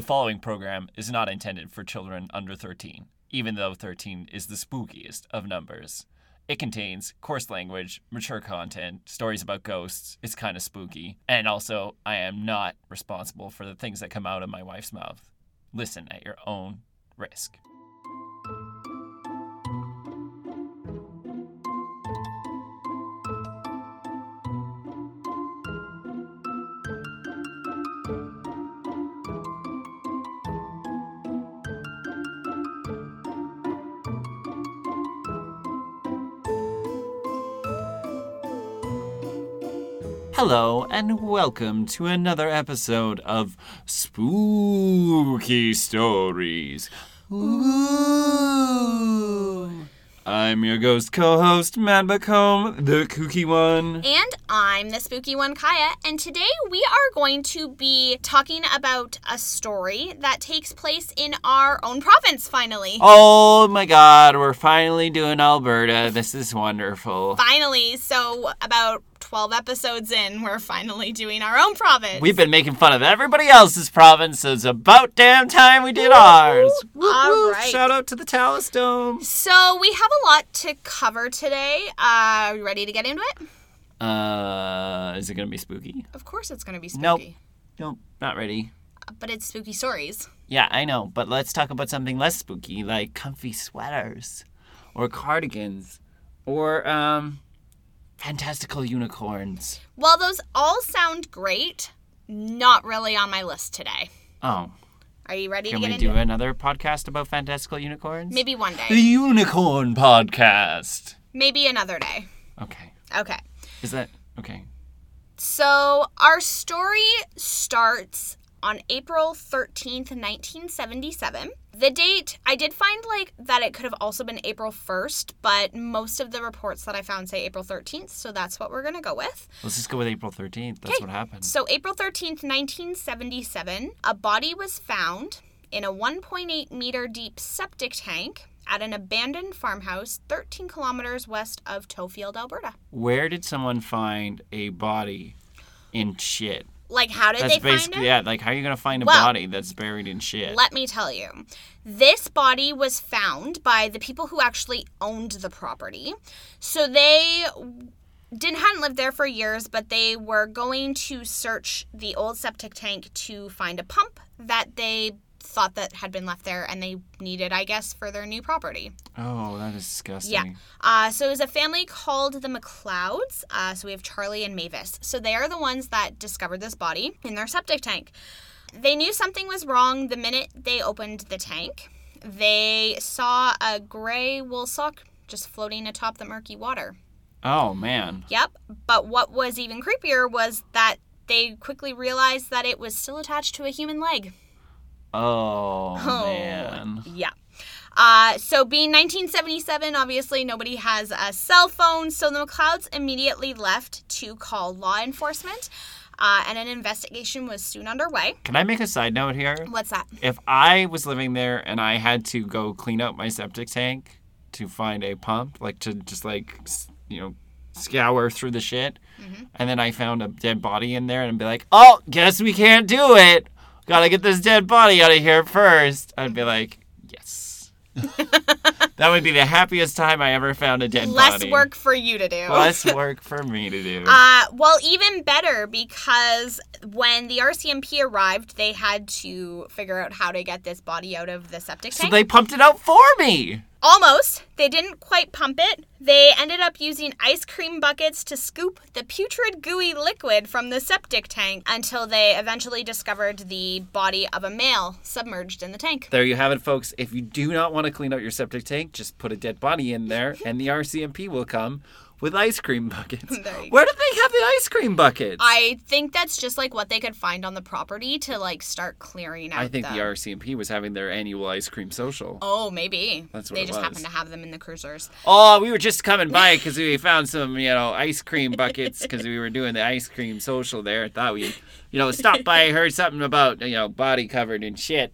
The following program is not intended for children under 13, even though 13 is the spookiest of numbers. It contains coarse language, mature content, stories about ghosts. It's kind of spooky. And also, I am not responsible for the things that come out of my wife's mouth. Listen at your own risk. Hello, and welcome to another episode of Spooky Stories. Ooh. I'm your ghost co host, Matt Bacombe, the kooky one. And I'm the spooky one, Kaya. And today we are going to be talking about a story that takes place in our own province, finally. Oh my god, we're finally doing Alberta. This is wonderful. Finally. So, about 12 episodes in, we're finally doing our own province. We've been making fun of everybody else's province, so it's about damn time we did ours. Woo, All right. Shout out to the Talus Dome. So, we have a lot to cover today. Uh, are you ready to get into it? Uh, is it gonna be spooky? Of course, it's going to be spooky. Nope. Nope, not ready. But it's spooky stories. Yeah, I know, but let's talk about something less spooky, like comfy sweaters, or cardigans, or um, fantastical unicorns. Well, those all sound great. Not really on my list today. Oh, Are you ready can to we get do into it? another podcast about fantastical unicorns? Maybe one day. The. Unicorn Podcast. Maybe another day. Okay, Okay. is that okay? So, our story starts on April 13th, 1977. The date, I did find like that it could have also been April 1st, but most of the reports that I found say April 13th, so that's what we're going to go with. Let's just go with April thirteenth. That's Okay. what happened. So, April 13th, 1977, a body was found in a 1.8 meter deep septic tank at an abandoned farmhouse 13 kilometers west of Tofield, Alberta. Where did someone find a body in shit? Like, how did That's they find basically yeah. Like, how are you gonna find a Well, body that's buried in shit? Let me tell you. This body was found by the people who actually owned the property. So they didn't hadn't lived there for years, but they were going to search the old septic tank to find a pump that they thought that had been left there and they needed, I guess, for their new property. oh, that is disgusting. Yeah. Uh, so it was a family called the McLeods. Uh, so we have Charlie and Mavis. So they are the ones that discovered this body in their septic tank. They knew something was wrong the minute they opened the tank. They saw a gray wool sock just floating atop the murky water. Oh man. Yep. But what was even creepier was that they quickly realized that it was still attached to a human leg. Oh, Oh, man. Yeah. Uh, so, being 1977, obviously nobody has a cell phone, so the McLeods immediately left to call law enforcement, uh, and an investigation was soon underway. Can I make a side note here? What's that? If I was living there and I had to go clean out my septic tank to find a pump, like to just like you know scour through the shit, Mm-hmm. and then I found a dead body in there and be like, "Oh, guess we can't do it. Gotta get this dead body out of here first. I'd be like, "Yes." that would be the happiest time I ever found a dead Less body. Less work for you to do. Less work for me to do. Uh, well, even better because when the RCMP arrived, they had to figure out how to get this body out of the septic tank. so they pumped it out for me. Almost. They didn't quite pump it. They ended up using ice cream buckets to scoop the putrid, gooey liquid from the septic tank until they eventually discovered the body of a male submerged in the tank. There you have it, folks. If you do not want to clean out your septic tank, just put a dead body in there, and the RCMP will come with ice cream buckets. Where did they have the ice cream buckets? I think that's just like what they could find on the property to like start clearing out. I think the the RCMP was having their annual ice cream social. Oh, maybe. That's what they just was. happen to have them in the cruisers. Oh, we were just coming by because we found some, you know, ice cream buckets because we were doing the ice cream social there. I thought we, you know, stopped by, heard something about, you know, body covered in shit.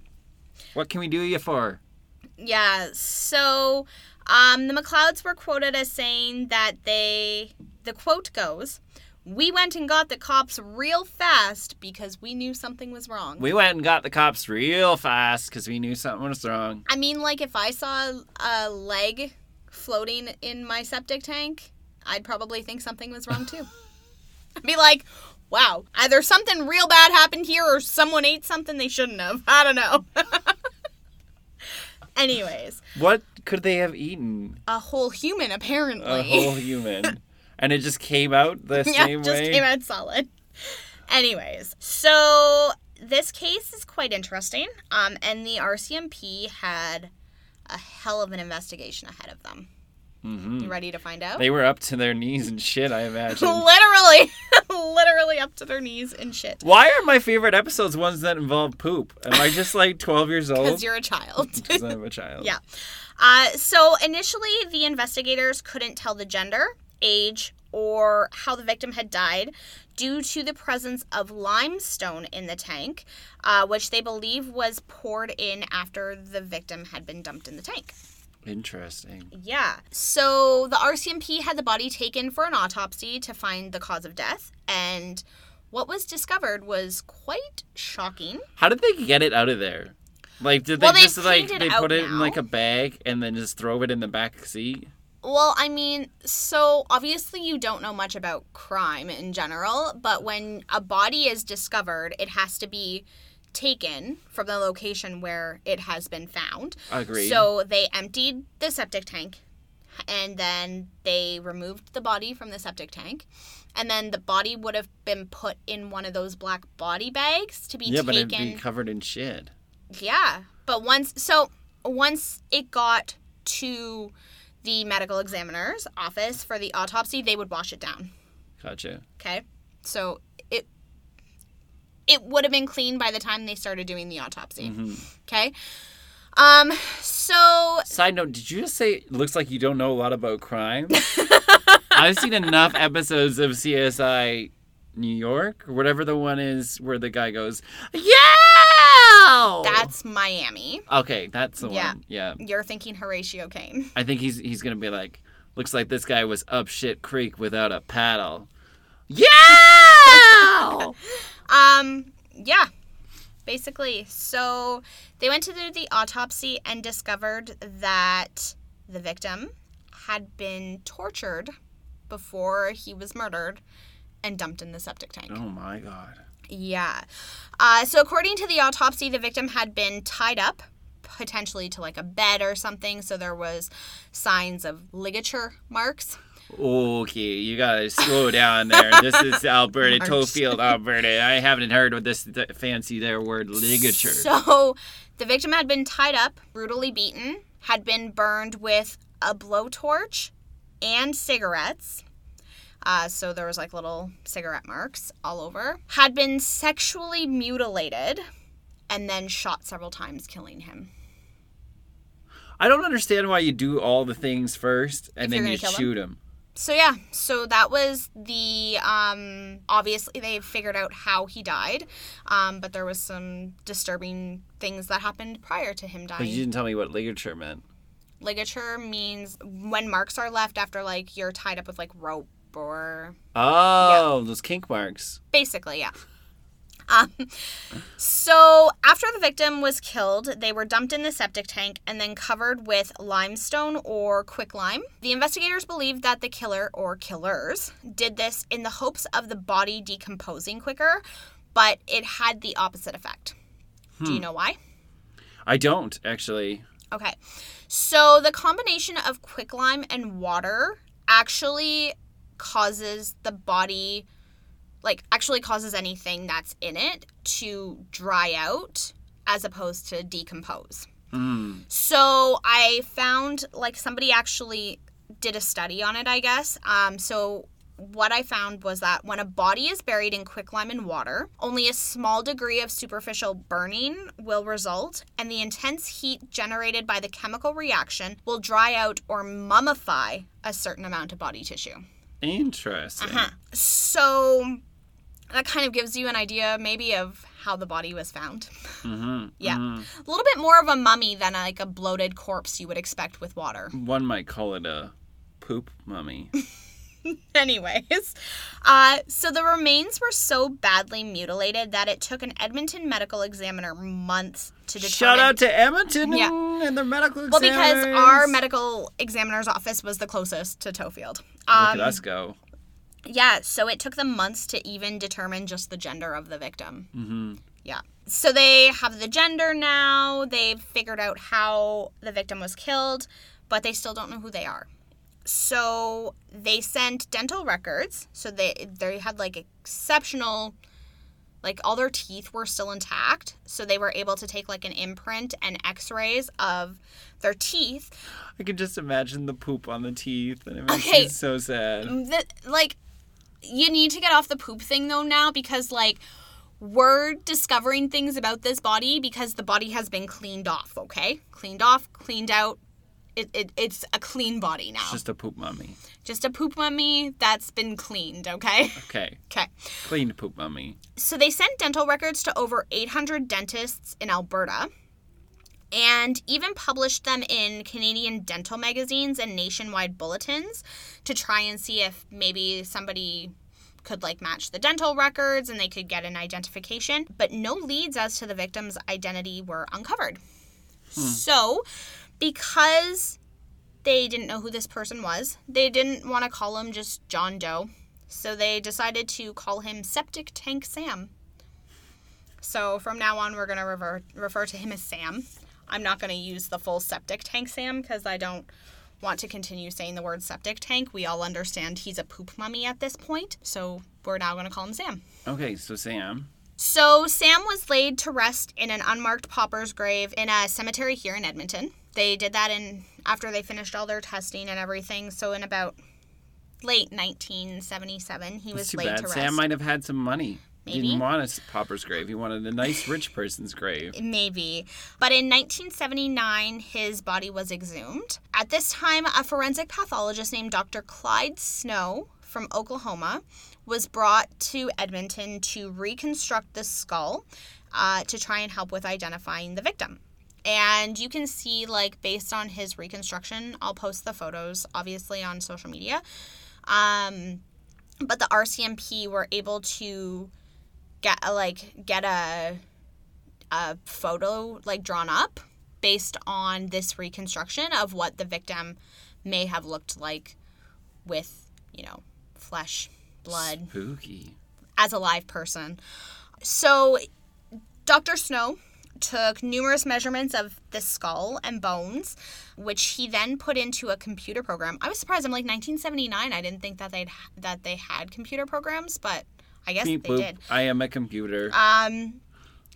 What can we do you for? Yeah, so um, the McLeods were quoted as saying that they, the quote goes, We went and got the cops real fast because we knew something was wrong. We went and got the cops real fast because we knew something was wrong. I mean, like if I saw a leg floating in my septic tank, I'd probably think something was wrong too. I'd be like, wow, either something real bad happened here or someone ate something they shouldn't have. I don't know. Anyways, What could they have eaten? a whole human apparently. A whole human. and it just came out the yeah, same way? Yeah, just came out solid. Anyways, so this case is quite interesting, um, and the RCMP had a hell of an investigation ahead of them. Mhm. You ready to find out? They were up to their knees in shit, I imagine. literally, literally up to their knees in shit. Why are my favorite episodes ones that involve poop? Am I just like 12 years old? Because you're a child. Because I'm a child. Yeah. Uh, so initially, the investigators couldn't tell the gender, age, or how the victim had died due to the presence of limestone in the tank, uh, which they believe was poured in after the victim had been dumped in the tank. Interesting. Yeah. So the RCMP had the body taken for an autopsy to find the cause of death, and what was discovered was quite shocking. How did they get it out of there? Like, did Well, they they just like they put it in like a bag and then just throw it in the back seat? Well, I mean, so obviously you don't know much about crime in general, but when a body is discovered, it has to be taken from the location where it has been found. Agreed. So they emptied the septic tank and then they removed the body from the septic tank. And then the body would have been put in one of those black body bags to be yeah, but it'd taken. be covered in shit. Yeah, but once so once it got to the medical examiner's office for the autopsy, they would wash it down. Gotcha. Okay, so it would have been clean by the time they started doing the autopsy. hmm Okay, um, so Side note: Did you just say it looks like you don't know a lot about crime? I've seen enough episodes of CSI New York or whatever the one is where the guy goes, "Yeah." that's Miami. okay. That's the Yeah. one. Yeah. You're thinking Horatio Caine. I think he's he's gonna be like, looks like this guy was up shit creek without a paddle. Yeah. Um, yeah, basically. So they went to do the autopsy and discovered that the victim had been tortured before he was murdered and dumped in the septic tank. oh my god. Yeah. Uh, so according to the autopsy, the victim had been tied up potentially to like a bed or something so there was signs of ligature marks Okay, you gotta slow down there. This is Alberta, Tofield, Alberta. I haven't heard with this th- fancy there word ligature. So the victim had been tied up, brutally beaten, had been burned with a blowtorch and cigarettes. Uh, so there was like little cigarette marks all over. Had been sexually mutilated and then shot several times, killing him. I don't understand why you do all the things first and then you gonna kill them? shoot him. So yeah, so that was the um obviously they figured out how he died. Um but there was some disturbing things that happened prior to him dying. But you didn't tell me what ligature meant. Ligature means when marks are left after like you're tied up with like rope or Oh, those kink marks. basically, yeah. Um, so after the victim was killed, they were dumped in the septic tank and then covered with limestone or quicklime. The investigators believed that the killer or killers did this in the hopes of the body decomposing quicker, but it had the opposite effect. Do you know why? I don't actually. Okay. So the combination of quicklime and water actually causes the body like actually causes anything that's in it to dry out as opposed to decompose. Mm. So I found like somebody actually did a study on it, I guess. Um, so what I found was that when a body is buried in quicklime and water, only a small degree of superficial burning will result, and the intense heat generated by the chemical reaction will dry out or mummify a certain amount of body tissue. Interesting. Uh-huh. So that kind of gives you an idea maybe of how the body was found. Mm-hmm. Yeah. A little bit more of a mummy than like a bloated corpse you would expect with water. One might call it a poop mummy. Anyways, uh, so the remains were so badly mutilated that it took an Edmonton medical examiner months to determine. Shout out to Edmonton Yeah. and their medical well, because our medical examiner's office was the closest to Tofield. Look Um, at us go. Yeah, so it took them months to even determine just the gender of the victim. Mm-hmm. Yeah. So they have the gender now. They've figured out how the victim was killed, but they still don't know who they are. So they sent dental records. So they they had like exceptional like all their teeth were still intact. So they were able to take like an imprint and x-rays of their teeth I can just imagine the poop on the teeth, and it makes Okay. me so sad. the, like you need to get off the poop thing though now because like we're discovering things about this body because the body has been cleaned off okay? Cleaned off cleaned out. It, it, it's a clean body now. It's just a poop mummy. just a poop mummy that's been cleaned okay? Okay, okay. Cleaned poop mummy. so they sent dental records to over 800 dentists in Alberta and even published them in Canadian dental magazines and nationwide bulletins to try and see if maybe somebody could like match the dental records and they could get an identification. But no leads as to the victim's identity were uncovered. Hmm. So because they didn't know who this person was they didn't want to call him just john doe. So they decided to call him septic tank sam. So from now on we're going to refer, refer to him as sam i'm not going to use the full septic tank sam because i don't want to continue saying the word septic tank we all understand he's a poop mummy at this point so we're now going to call him sam Okay, so Sam. so Sam was laid to rest in an unmarked pauper's grave in a cemetery here in Edmonton. They did that in after they finished all their testing and everything. So in about late 1977, he was That's too laid bad. to rest. Sam might have had some money. He Maybe. didn't want a pauper's grave. He wanted a nice rich person's grave. Maybe. But in 1979, his body was exhumed. At this time, a forensic pathologist named Dr. Clyde Snow from Oklahoma was brought to Edmonton to reconstruct the skull uh, to try and help with identifying the victim. And you can see, like, based on his reconstruction, I'll post the photos obviously on social media. Um, but the RCMP were able to get a, like get a a photo like drawn up based on this reconstruction of what the victim may have looked like with you know flesh blood. Spooky. as a live person. So dr snow took numerous measurements of the skull and bones which he then put into a computer program. I was surprised. I'm like 1979 i didn't think that they'd that they had computer programs but i guess Beep they boop. did I am a computer. um,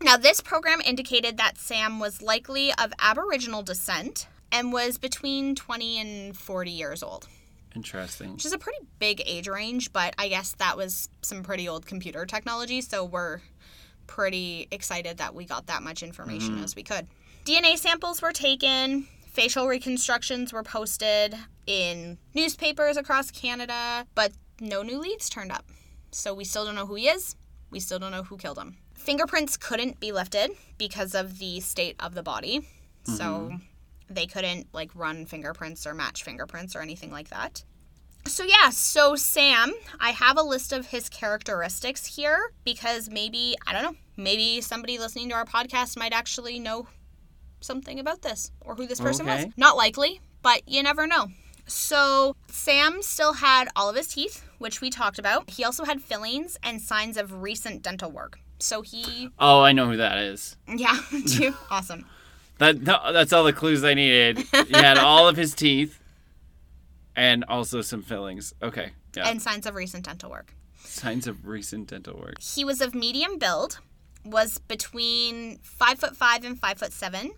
now, this program indicated that Sam was likely of Aboriginal descent and was between 20 and 40 years old, Interesting. which is a pretty big age range, but I guess that was some pretty old computer technology, so we're pretty excited that we got that much information as we could. DNA samples were taken, facial reconstructions were posted in newspapers across Canada, but no new leads turned up. So we still don't know who he is. We still don't know who killed him. Fingerprints couldn't be lifted because of the state of the body. So mm-hmm. they couldn't like run fingerprints or match fingerprints or anything like that. So yeah, so Sam, I have a list of his characteristics here because maybe, I don't know, maybe somebody listening to our podcast might actually know something about this or who this person was. Not likely, but you never know. So, Sam still had all of his teeth, which we talked about. He also had fillings and signs of recent dental work. So he, Oh, I know who that is. yeah, too awesome. That that's all the clues I needed. He had all of his teeth, and also some fillings. Okay, yeah. And signs of recent dental work. Signs of recent dental work. He was of medium build, was between five foot five and five foot seven,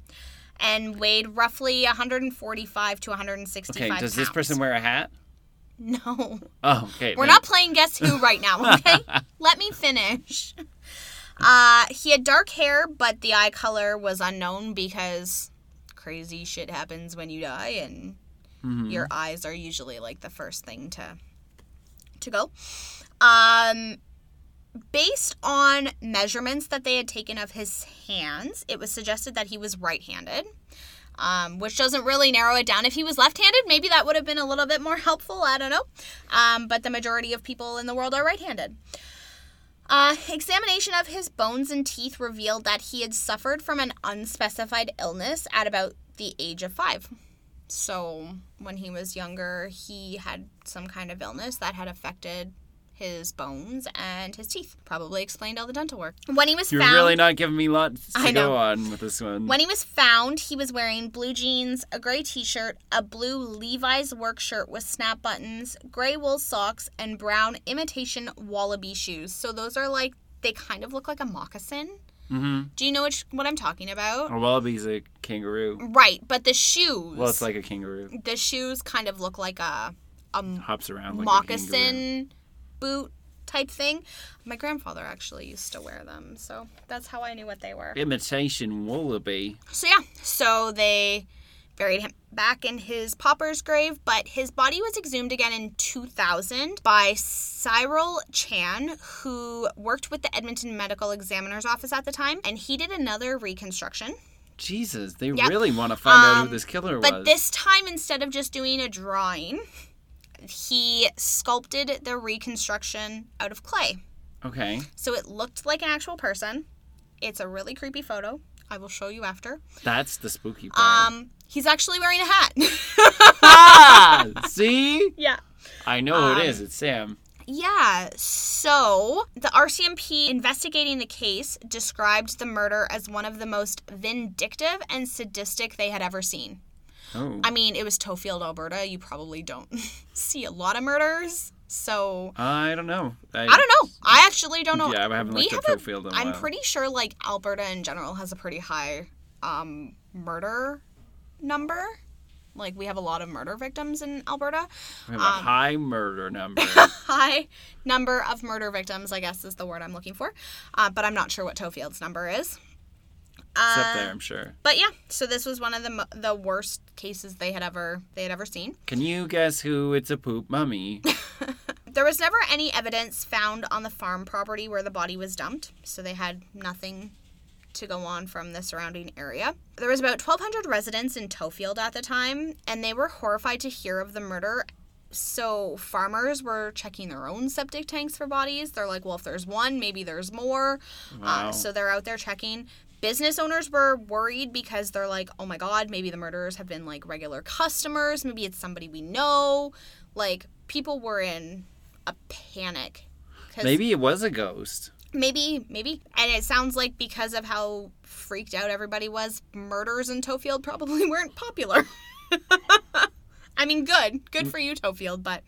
and weighed roughly 145 to 165 Okay, does this pounds. person wear a hat? No, Oh, okay. we're not playing Guess Who right now. Okay, let me finish. Uh, he had dark hair, but the eye color was unknown because crazy shit happens when you die, and Mhm. your eyes are usually like the first thing to to go. Um, based on measurements that they had taken of his hands, it was suggested that he was right-handed. Um, which doesn't really narrow it down. If he was left handed, maybe that would have been a little bit more helpful. I don't know. Um, but the majority of people in the world are right handed. Uh, examination of his bones and teeth revealed that he had suffered from an unspecified illness at about the age of five. So, when he was younger, he had some kind of illness that had affected his bones and his teeth. Probably explained all the dental work. When he was You're found, really not giving me lots to I know. go on with this one. when he was found, he was wearing blue jeans, a gray t-shirt, a blue Levi's work shirt with snap buttons, gray wool socks, and brown imitation wallaby shoes. So those are like they kind of look like a moccasin. mm-hmm. Do you know which what I'm talking about? A wallaby's a kangaroo. Right, but the shoes. Well, it's like a kangaroo. the shoes kind of look like a a Hops around like moccasin boot type thing. My grandfather actually used to wear them, so that's how I knew what they were. Imitation wallaby. So yeah, so they buried him back in his pauper's grave, but his body was exhumed again in 2000 by Cyril Chan, who worked with the Edmonton Medical Examiner's Office at the time, and he did another reconstruction. Jesus, they Yep. really want to find out Um, who this killer But was. But this time, instead of just doing a drawing, he sculpted the reconstruction out of clay. okay. So it looked like an actual person. It's a really creepy photo. I will show you after. That's the spooky part. Um, he's actually wearing a hat. ah! See? yeah. I know who Um, it is. It's Sam. Yeah, so the RCMP investigating the case described the murder as one of the most vindictive and sadistic they had ever seen. Oh. I mean, it was Tofield, Alberta. You probably don't see a lot of murders. So I don't know. I, I don't know. I actually don't know. Yeah, I haven't We looked have a- Tofield in a I'm pretty sure like Alberta in general has a pretty high um, murder number. Like we have a lot of murder victims in Alberta. We have a um, high murder number. High number of murder victims, I guess is the word I'm looking for. Uh, but I'm not sure what Tofield's number is. It's up Uh, there, I'm sure. But yeah, so this was one of the the worst cases they had ever they had ever seen. Can you guess who it's a poop mummy? There was never any evidence found on the farm property where the body was dumped, so they had nothing to go on from the surrounding area. There was about 1,200 residents in Tofield at the time, and they were horrified to hear of the murder. So farmers were checking their own septic tanks for bodies. They're like, well, if there's one, maybe there's more. Wow. Uh, so they're out there checking. Business owners were worried because they're like, oh my God, maybe the murderers have been like regular customers. Maybe it's somebody we know. Like, people were in a panic. Maybe it was a ghost. Maybe, maybe. And it sounds like because of how freaked out everybody was, murders in Tofield probably weren't popular. I mean, good. Good for you, Tofield, but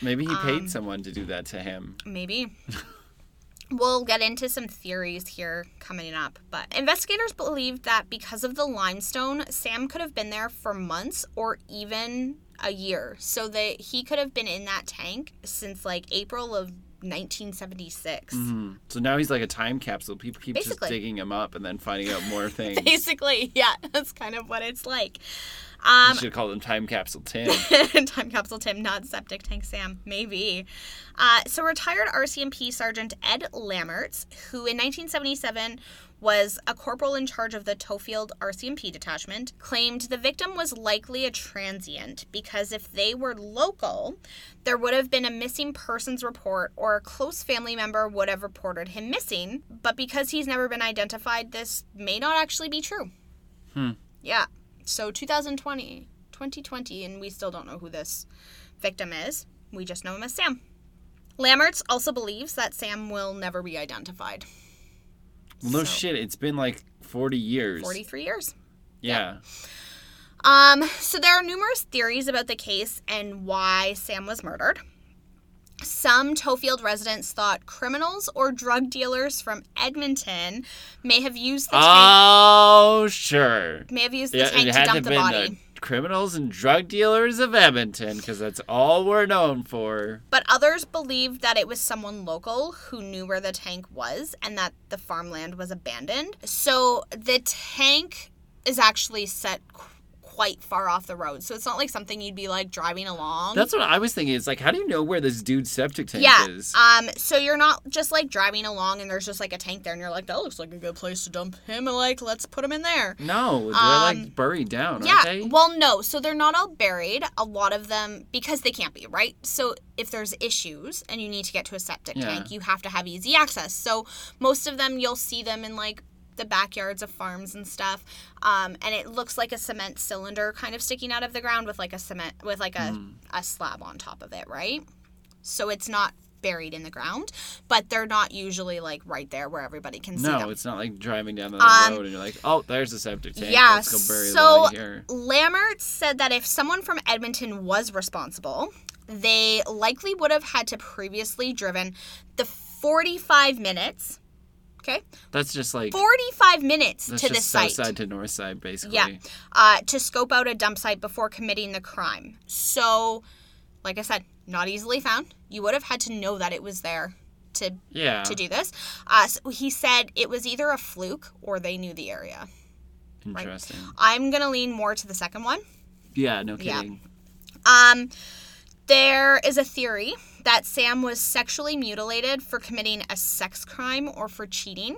Maybe he paid Um, someone to do that to him. maybe. we'll get into some theories here coming up, but investigators believe that because of the limestone, Sam could have been there for months or even a year. So that he could have been in that tank since like April of 1976. Mhm. So now he's like a time capsule. People keep just digging him up and then finding out more things. Basically, yeah, that's kind of what it's like. You Um, should call them Time Capsule Tim. Time Capsule Tim, not Septic Tank Sam, maybe. Uh, so, retired RCMP Sergeant Ed Lammerts, who in 1977 was a corporal in charge of the Tofield RCMP detachment, claimed the victim was likely a transient because if they were local, there would have been a missing persons report or a close family member would have reported him missing. But because he's never been identified, this may not actually be true. Hmm. Yeah. So 2020, 2020, and we still don't know who this victim is. We just know him as Sam. Lammerts also believes that Sam will never be identified. no So- shit, it's been like 40 years. 43 years. Yeah. Um, so there are numerous theories about the case and why Sam was murdered. Some Tofield residents thought criminals or drug dealers from Edmonton may have used the tank Oh, sure. may have used the Yeah, tank to dump the been uh, body. the criminals and drug dealers of Edmonton because that's all we're known for. But others believed that it was someone local who knew where the tank was and that the farmland was abandoned. So the tank is actually set quite far off the road. So it's not like something you'd be like driving along. That's what I was thinking. It's like, how do you know where this dude's septic tank yeah. is? Um. So you're not just like driving along and there's just like a tank there, and you're like, that looks like a good place to dump him. Like, let's put him in there. no, they're um, like buried down, Yeah. they? Well, no. So they're not all buried. A lot of them because they can't be, right? So if there's issues and you need to get to a septic Yeah. tank, you have to have easy access. So most of them you'll see them in like the backyards of farms and stuff. Um, and it looks like a cement cylinder kind of sticking out of the ground with like a cement with like a, Hmm. a slab on top of it, right? So it's not buried in the ground, but they're not usually like right there where everybody can see them. no, it's not like driving down the Um, road and you're like, oh, there's a septic tank. Yeah, Let's go bury so here. Lammert said that if someone from Edmonton was responsible, they likely would have had to previously driven the 45 minutes. Okay, That's just like 45 minutes that's to the just site. south side to north side, basically. Yeah, uh, to scope out a dump site before committing the crime. So, like I said, not easily found. You would have had to know that it was there to Yeah. to do this. Uh, so he said it was either a fluke or they knew the area. Interesting. I'm gonna lean more to the second one. Yeah, no Yeah. kidding. Um, there is a theory that Sam was sexually mutilated for committing a sex crime or for cheating.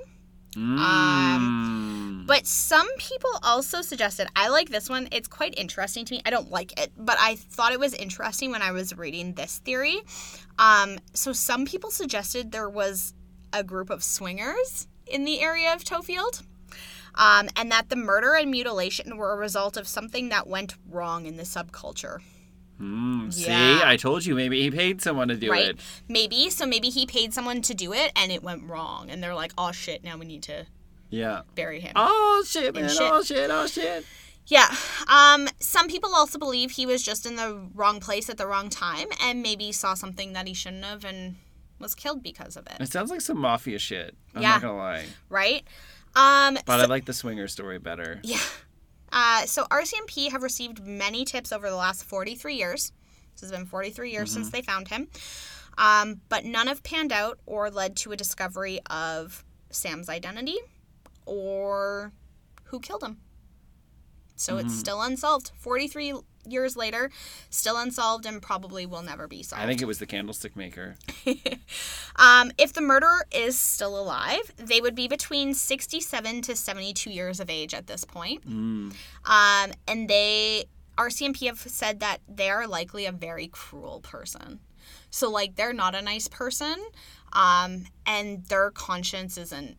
Mm. But some people also suggested, I like this one. It's quite interesting to me. I don't like it, but I thought it was interesting when I was reading this theory. Um, so some people suggested there was a group of swingers in the area of Tofield. Um, and that the murder and mutilation were a result of something that went wrong in the subculture. Mm, see, Yeah. I told you maybe he paid someone to do right? it. Maybe. So maybe he paid someone to do it and it went wrong. And they're like, oh shit, now we need to Yeah. bury him. Oh shit, man! shit. Oh shit! Oh shit! Yeah. Um, some people also believe he was just in the wrong place at the wrong time and maybe saw something that he shouldn't have and was killed because of it. It sounds like some mafia shit. I'm Yeah. not gonna lie, Right? Um, but so, I like the swinger story better. yeah. Uh, so RCMP have received many tips over the last 43 years. This has been 43 years since they found him. Um, but none have panned out or led to a discovery of Sam's identity or who killed him. So it's still unsolved. 43 years later, still unsolved and probably will never be solved. I think it was the candlestick maker. Um, if the murderer is still alive, they would be between 67 to 72 years of age at this point. Mm. Um, and they, RCMP have said that they are likely a very cruel person. So, like, they're not a nice person, um, and their conscience isn't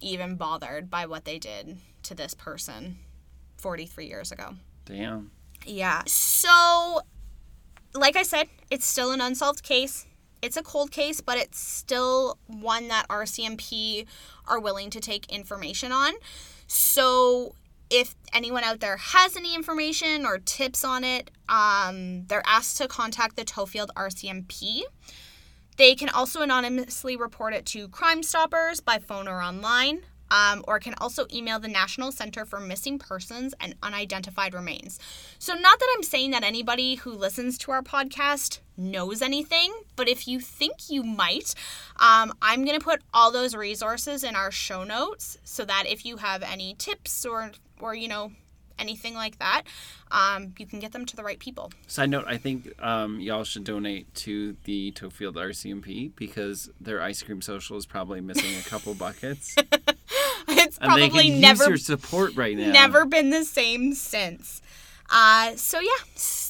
even bothered by what they did to this person 43 years ago. Damn. Yeah. So, like I said, it's still an unsolved case. It's a cold case, but it's still one that RCMP are willing to take information on. So, if anyone out there has any information or tips on it, um, they're asked to contact the Tofield RCMP. They can also anonymously report it to Crime Stoppers by phone or online, um, or can also email the National Center for Missing Persons and Unidentified Remains. So, not that I'm saying that anybody who listens to our podcast knows anything, but if you think you might, um, I'm going to put all those resources in our show notes so that if you have any tips or, or you know, anything like that, um, you can get them to the right people. Side note: I think um, y'all should donate to the Tofield RCMP because their ice cream social is probably missing a couple buckets, it's and probably never your support right now. never been the same since. Uh, so yeah,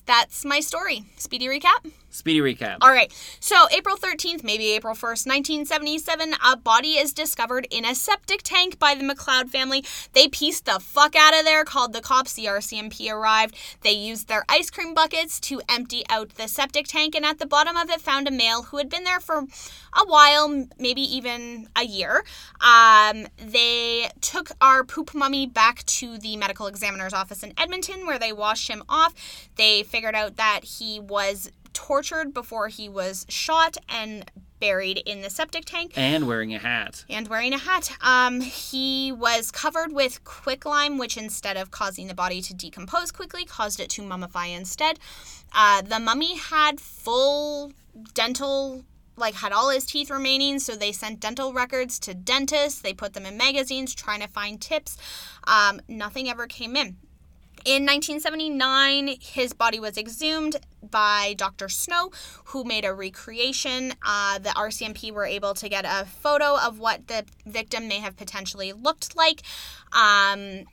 that's my story. Speedy recap. Speedy recap. All right. So April 13th, maybe April 1st, 1977, a body is discovered in a septic tank by the McLeod family. They pieced the fuck out of there, called the cops. The RCMP arrived. They used their ice cream buckets to empty out the septic tank, and at the bottom of it found a male who had been there for a while, maybe even a year. Um, they took our poop mummy back to the medical examiner's office in Edmonton, where they washed him off. They figured out that he was tortured before he was shot and buried in the septic tank And wearing a hat. and wearing a hat. Um, he was covered with quicklime, which instead of causing the body to decompose quickly, caused it to mummify instead. Uh, the mummy had full dental, like had all his teeth remaining, so they sent dental records to dentists. They put them in magazines trying to find tips. Um, nothing ever came in. In 1979, his body was exhumed by Dr. Snow, who made a recreation. Uh, the RCMP were able to get a photo of what the victim may have potentially looked like. Um,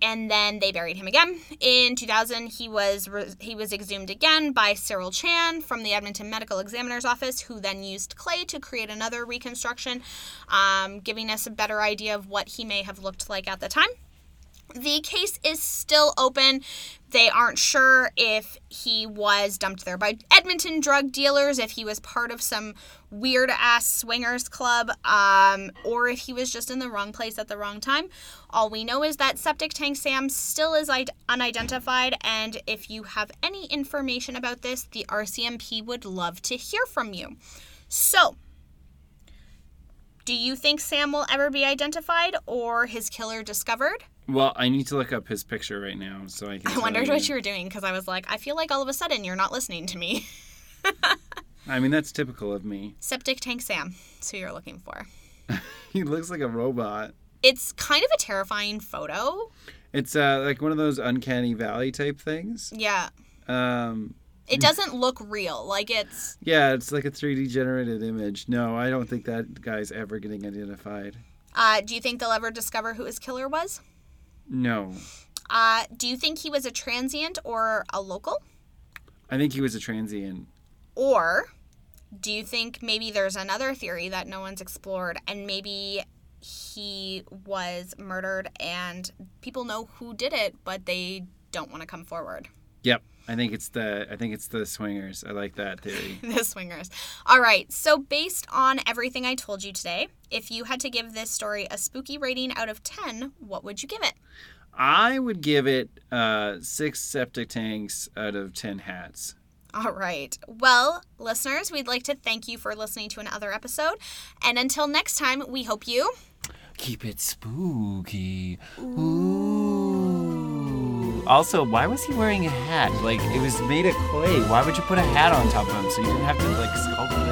and then they buried him again. In 2000, he was re- he was exhumed again by Cyril Chan from the Edmonton Medical Examiner's Office, who then used clay to create another reconstruction, um, giving us a better idea of what he may have looked like at the time. The case is still open. They aren't sure if he was dumped there by Edmonton drug dealers, if he was part of some weird ass swingers club, um, or if he was just in the wrong place at the wrong time. All we know is that Septic Tank Sam still is unidentified, and if you have any information about this, the RCMP would love to hear from you. So, do you think Sam will ever be identified or his killer discovered? Well, I need to look up his picture right now so I can. I wondered what you were doing because I was like, I feel like all of a sudden you're not listening to me. I mean, that's typical of me. Septic Tank Sam, is who you're looking for. He looks like a robot. It's kind of a terrifying photo. It's uh, like one of those uncanny valley type things. Yeah. Um, It doesn't look real. Like it's. yeah, it's like a 3D generated image. No, I don't think that guy's ever getting identified. Uh, do you think they'll ever discover who his killer was? No, Uh, do you think he was a transient or a local? I think he was a transient. Or do you think maybe there's another theory that no one's explored and maybe he was murdered and people know who did it, but they don't want to come forward? Yep, I think it's the I think it's the swingers. I like that theory. the swingers. All right. So, based on everything I told you today, if you had to give this story a spooky rating out of 10, what would you give it? I would give it uh, six septic tanks out of ten hats. All right. Well, listeners, we'd like to thank you for listening to another episode. And until next time, we hope you. Keep it spooky. Ooh. Also, why was he wearing a hat? Like, it was made of clay. Why would you put a hat on top of him so you didn't have to, like, sculpt hair?